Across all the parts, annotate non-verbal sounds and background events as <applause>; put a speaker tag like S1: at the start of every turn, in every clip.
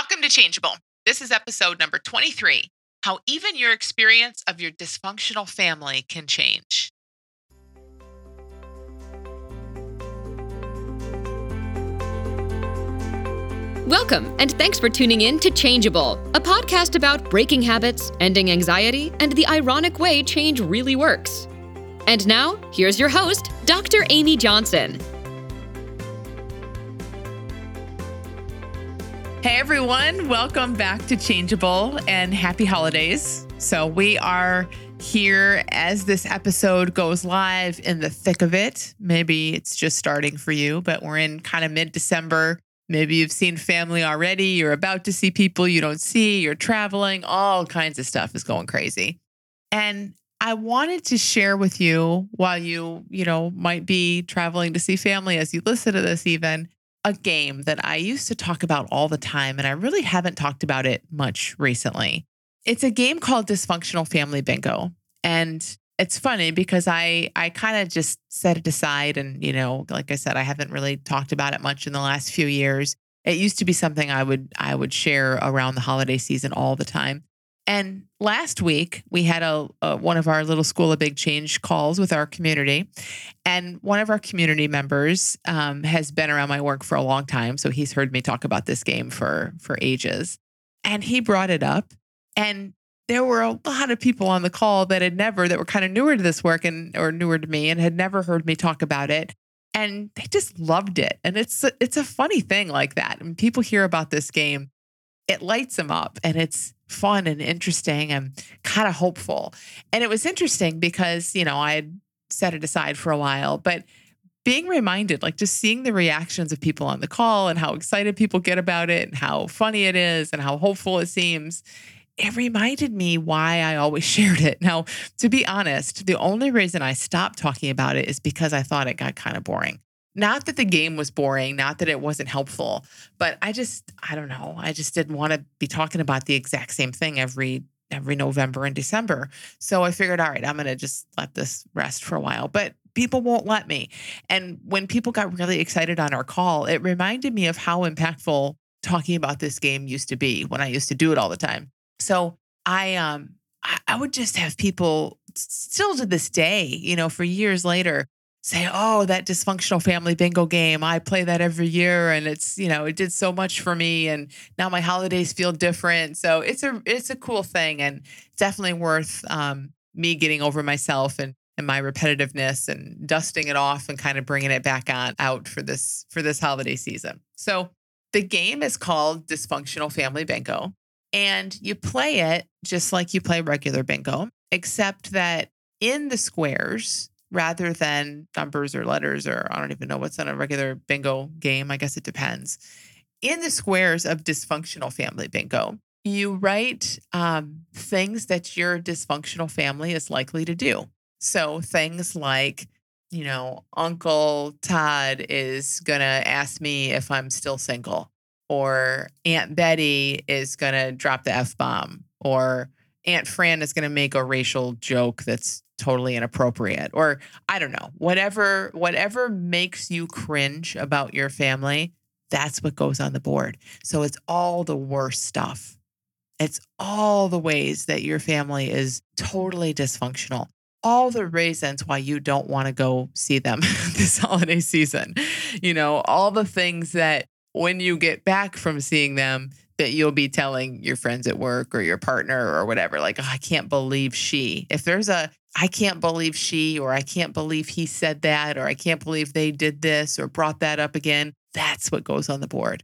S1: Welcome to Changeable. This is episode number 23 How Even Your Experience of Your Dysfunctional Family Can Change.
S2: Welcome, and thanks for tuning in to Changeable, a podcast about breaking habits, ending anxiety, and the ironic way change really works. And now, here's your host, Dr. Amy Johnson.
S1: Hey everyone, welcome back to Changeable and happy holidays. So, we are here as this episode goes live in the thick of it. Maybe it's just starting for you, but we're in kind of mid December. Maybe you've seen family already, you're about to see people you don't see, you're traveling, all kinds of stuff is going crazy. And I wanted to share with you while you, you know, might be traveling to see family as you listen to this even a game that I used to talk about all the time, and I really haven't talked about it much recently. It's a game called Dysfunctional Family Bingo. And it's funny because I I kind of just set it aside and you know like I said I haven't really talked about it much in the last few years. It used to be something I would I would share around the holiday season all the time. And last week we had a, a, one of our little school of big change calls with our community, and one of our community members um, has been around my work for a long time, so he's heard me talk about this game for for ages, and he brought it up, and there were a lot of people on the call that had never that were kind of newer to this work and or newer to me and had never heard me talk about it. And they just loved it. And it's a, it's a funny thing like that. And people hear about this game it lights them up and it's fun and interesting and kind of hopeful. And it was interesting because, you know, I had set it aside for a while, but being reminded, like just seeing the reactions of people on the call and how excited people get about it and how funny it is and how hopeful it seems, it reminded me why I always <laughs> shared it. Now, to be honest, the only reason I stopped talking about it is because I thought it got kind of boring not that the game was boring, not that it wasn't helpful, but I just I don't know. I just didn't want to be talking about the exact same thing every every November and December. So I figured, all right, I'm going to just let this rest for a while. But people won't let me. And when people got really excited on our call, it reminded me of how impactful talking about this game used to be when I used to do it all the time. So I um I would just have people still to this day, you know, for years later, say, oh, that dysfunctional family bingo game. I play that every year and it's, you know, it did so much for me. And now my holidays feel different. So it's a it's a cool thing and definitely worth um, me getting over myself and and my repetitiveness and dusting it off and kind of bringing it back on out for this for this holiday season. So the game is called Dysfunctional Family Bingo and you play it just like you play regular bingo except that in the squares rather than numbers or letters, or I don't even know what's on a regular bingo game. I guess it depends. In the squares of dysfunctional family bingo, you write um, things that your dysfunctional family is likely to do. So things like, you know, Uncle Todd is going to ask me if I'm still single, or Aunt Betty is going to drop the F bomb, or Aunt Fran is going to make a racial joke that's totally inappropriate or I don't know, whatever whatever makes you cringe about your family, that's what goes on the board. So it's all the worst stuff. It's all the ways that your family is totally dysfunctional. All the reasons why you don't want to go see them <laughs> this holiday season. You know, all the things that when you get back from seeing them, that you'll be telling your friends at work or your partner or whatever, like, oh, I can't believe she. If there's a, I can't believe she, or I can't believe he said that, or I can't believe they did this or brought that up again, that's what goes on the board.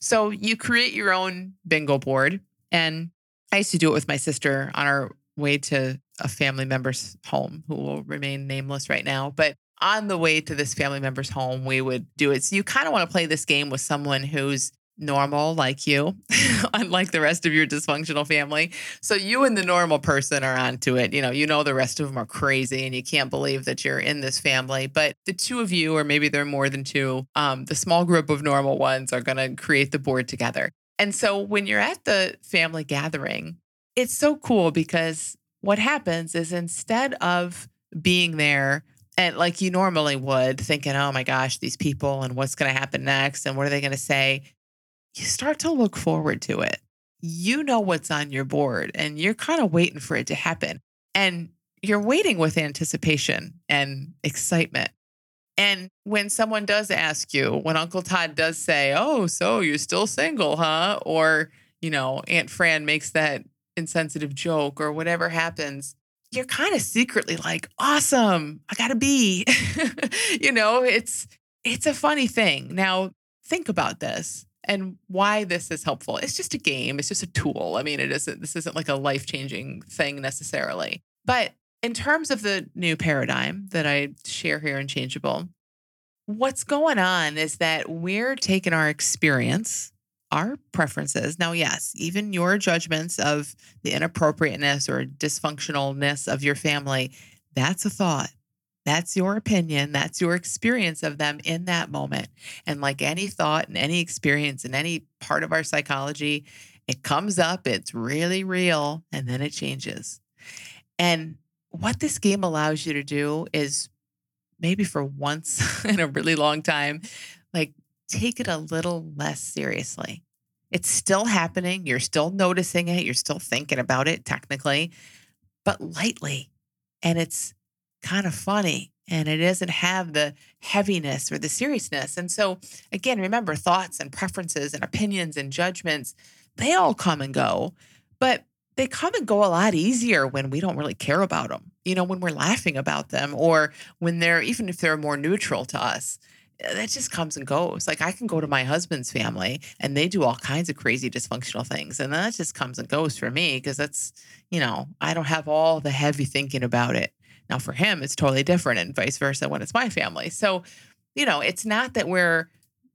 S1: So you create your own bingo board. And I used to do it with my sister on our way to a family member's home who will remain nameless right now. But on the way to this family member's home, we would do it. So you kind of want to play this game with someone who's normal like you, <laughs> unlike the rest of your dysfunctional family. So you and the normal person are onto it. You know, you know the rest of them are crazy and you can't believe that you're in this family. But the two of you, or maybe there are more than two, um, the small group of normal ones are going to create the board together. And so when you're at the family gathering, it's so cool because what happens is instead of being there and like you normally would, thinking, oh my gosh, these people and what's going to happen next and what are they going to say? You start to look forward to it. You know what's on your board and you're kind of waiting for it to happen. And you're waiting with anticipation and excitement. And when someone does ask you, when Uncle Todd does say, Oh, so you're still single, huh? Or, you know, Aunt Fran makes that insensitive joke or whatever happens, you're kind of secretly like, awesome, I gotta be. <laughs> you know, it's it's a funny thing. Now, think about this and why this is helpful. It's just a game, it's just a tool. I mean, it isn't this isn't like a life-changing thing necessarily. But in terms of the new paradigm that I share here in Changeable, what's going on is that we're taking our experience, our preferences. Now, yes, even your judgments of the inappropriateness or dysfunctionalness of your family, that's a thought. That's your opinion. That's your experience of them in that moment. And like any thought and any experience in any part of our psychology, it comes up, it's really real, and then it changes. And what this game allows you to do is maybe for once <laughs> in a really long time, like take it a little less seriously. It's still happening. You're still noticing it. You're still thinking about it technically, but lightly. And it's kind of funny and it doesn't have the heaviness or the seriousness. And so, again, remember thoughts and preferences and opinions and judgments, they all come and go. But they come and go a lot easier when we don't really care about them. You know, when we're laughing about them or when they're, even if they're more neutral to us, eh, that just comes and goes. Like I can go to my husband's family and they do all kinds of crazy dysfunctional things. And that just comes and goes for me because that's, you know, I don't have all the heavy thinking about it. Now for him, it's totally different and vice versa when it's my family. So, you know, it's not that we're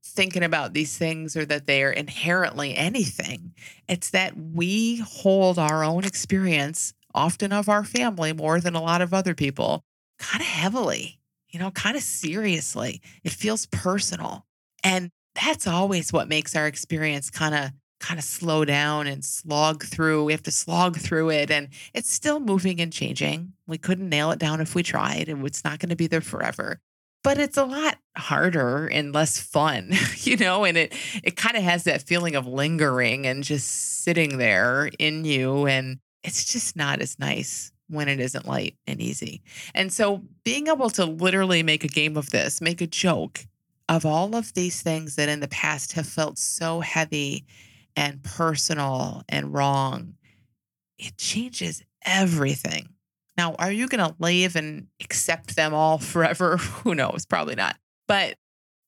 S1: thinking about these things or that they are inherently anything. It's that we hold our own experience, often of our family more than a lot of other people, kind of heavily, you know, kind of seriously. It feels personal. And that's always what makes our experience kind of kind of slow down and slog through. We have to slog through it and it's still moving and changing. We couldn't nail it down if we tried and it's not going to be there forever but it's a lot harder and less fun, <laughs> you know, and it it kind of has that feeling of lingering and just sitting there in you and it's just not as nice when it isn't light and easy. And so being able to literally make a game of this, make a joke of all of these things that in the past have felt so heavy and personal and wrong, it changes everything. Now, are you going to leave and accept them all <laughs> forever? Who knows? Probably not. But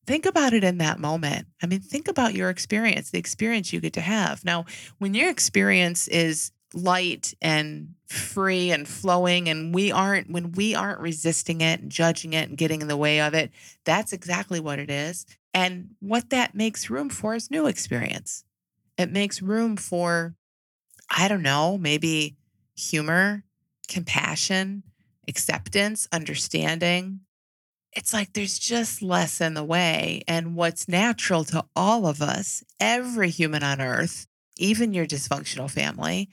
S1: think about it in that moment. I mean, think about your experience, the experience you get to have. Now, when your experience is light and free and flowing and we aren't when we aren't resisting it and judging it and getting in the way of it that's exactly what it is and what that makes room for is new experience it makes room for i don't know maybe humor compassion, acceptance, understanding. It's like there's just less in the way. And what's natural to all of us, every human on earth, even your dysfunctional family,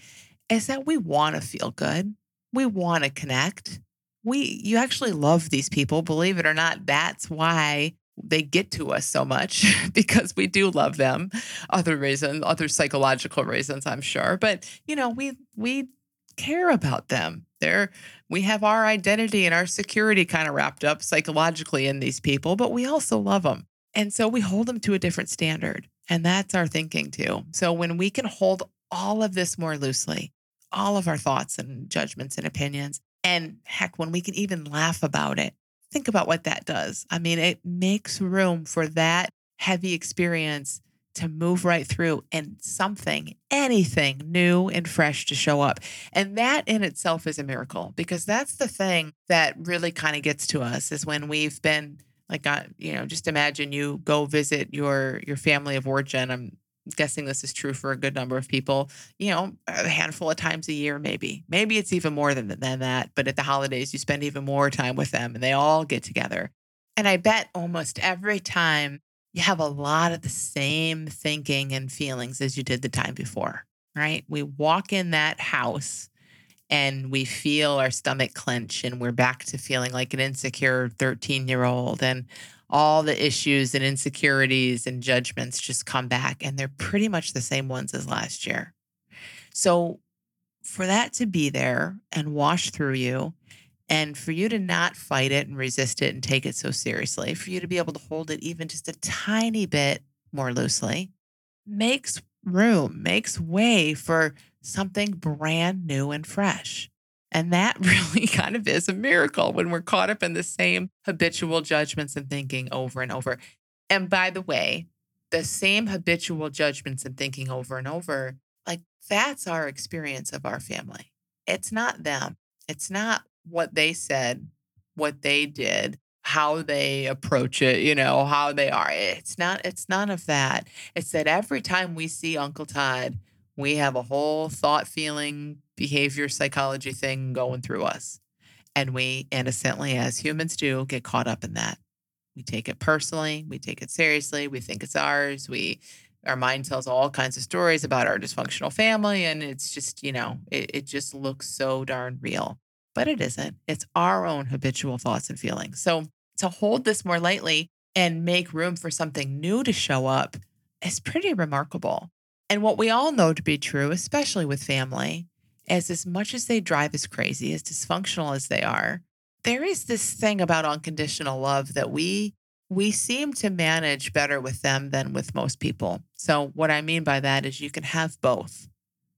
S1: is that we want to feel good. We want to connect. We you actually love these people, believe it or not. That's why they get to us so much <laughs> because we do love them. Other reasons, other psychological reasons, I'm sure. But you know, we we care about them. They're, we have our identity and our security kind of wrapped up psychologically in these people, but we also love them. And so we hold them to a different standard. And that's our thinking too. So when we can hold all of this more loosely, all of our thoughts and judgments and opinions, and heck, when we can even laugh about it, think about what that does. I mean, it makes room for that heavy experience to move right through and something, anything new and fresh to show up. And that in itself is a miracle because that's the thing that really kind of gets to us is when we've been like, uh, you know, just imagine you go visit your your family of origin. I'm guessing this is true for a good number of people, you know, a handful of times a year, maybe. Maybe it's even more than, than that. But at the holidays, you spend even more time with them and they all get together. And I bet almost every time you have a lot of the same thinking and feelings as you did the time before, right? We walk in that house and we feel our stomach clench and we're back to feeling like an insecure 13 year old and all the issues and insecurities and judgments just come back and they're pretty much the same ones as last year. So for that to be there and wash through you and for you to not fight it and resist it and take it so seriously, for you to be able to hold it even just a tiny bit more loosely, makes room, makes way for something brand new and fresh. And that <laughs> really kind of is a miracle when we're caught up in the same habitual judgments and thinking over and over. And by the way, the same habitual judgments and thinking over and over, like that's our experience of our family. It's not them. It's not what they said, what they did, how they approach it, you know, how they are. It's not, it's none of that. It's that every time we see Uncle Todd, we have a whole thought, feeling, behavior, psychology thing going through us. And we innocently, as humans do, get caught up in that. We take it personally, we take it seriously, we think it's ours. We our mind tells all kinds of stories about our dysfunctional family. And it's just, you know, it, it just looks so darn real but it isn't. It's our own habitual thoughts and feelings. So to hold this more lightly and make room for something new to show up is pretty remarkable. And what we all know to be true, especially with family, is as much as they drive us crazy, as dysfunctional as they are, there is this thing about unconditional love that we we seem to manage better with them than with most people. So what I mean by that is you can have both.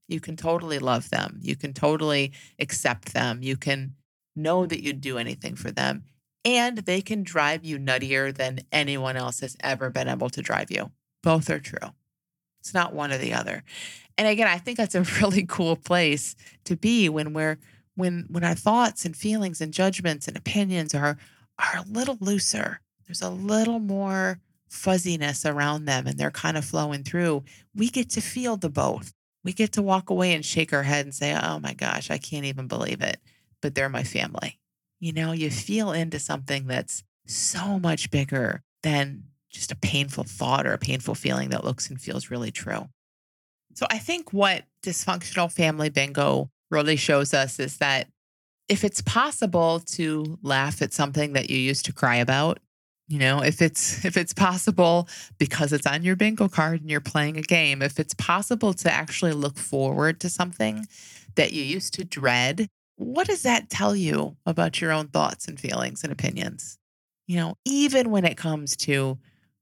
S1: You can totally love them. You can totally accept them. You can know that you'd do anything for them. And they can drive you nuttier than anyone else has ever been able to drive you. Both are true. It's not one or the other. And again, I think that's a <laughs> really cool place to be when we're when when our thoughts and feelings and judgments and opinions are are a little looser. There's a little more fuzziness around them and they're kind of flowing through. We get to feel the both we get to walk away and shake our head and say, oh my gosh, I can't even believe it. But they're my family. You know, you feel into something that's so much bigger than just a painful thought or a painful feeling that looks and feels really true. So I think what dysfunctional family bingo really shows us is that if it's possible to laugh at something that you used to cry about, you know, if it's <laughs> if it's possible because it's on your bingo card and you're playing a game, if it's possible to actually look forward to something that you used to dread, what does that tell you about your own thoughts and feelings and opinions? You know, even when it comes to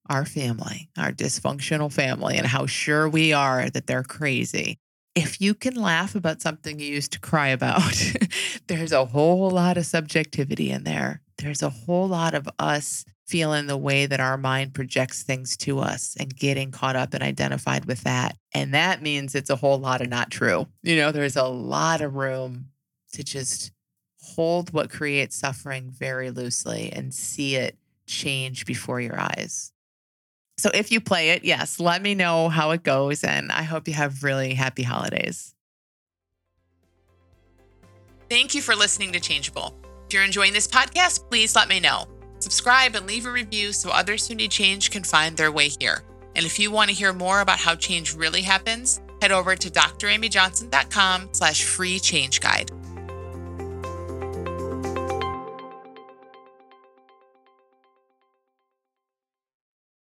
S1: our family, our dysfunctional family, and how sure we are that they're crazy. If you can laugh about something you used to cry about, <laughs> there's a whole lot of subjectivity in there. There's a whole lot of us feeling the way that our mind projects things to us and getting caught up and identified with that. And that means it's a whole lot of not true. You know, there's a lot of room to just hold what creates suffering very loosely and see it change before your eyes. So if you play it, yes, let me know how it goes. And I hope you have really happy holidays. Thank you for listening to Changeable. If you're enjoying this podcast, please let me know. Subscribe and leave a review so others who need change can find their way here. And if you want to hear more about how change really happens, head over to dramyjohnson.com slash free change guide.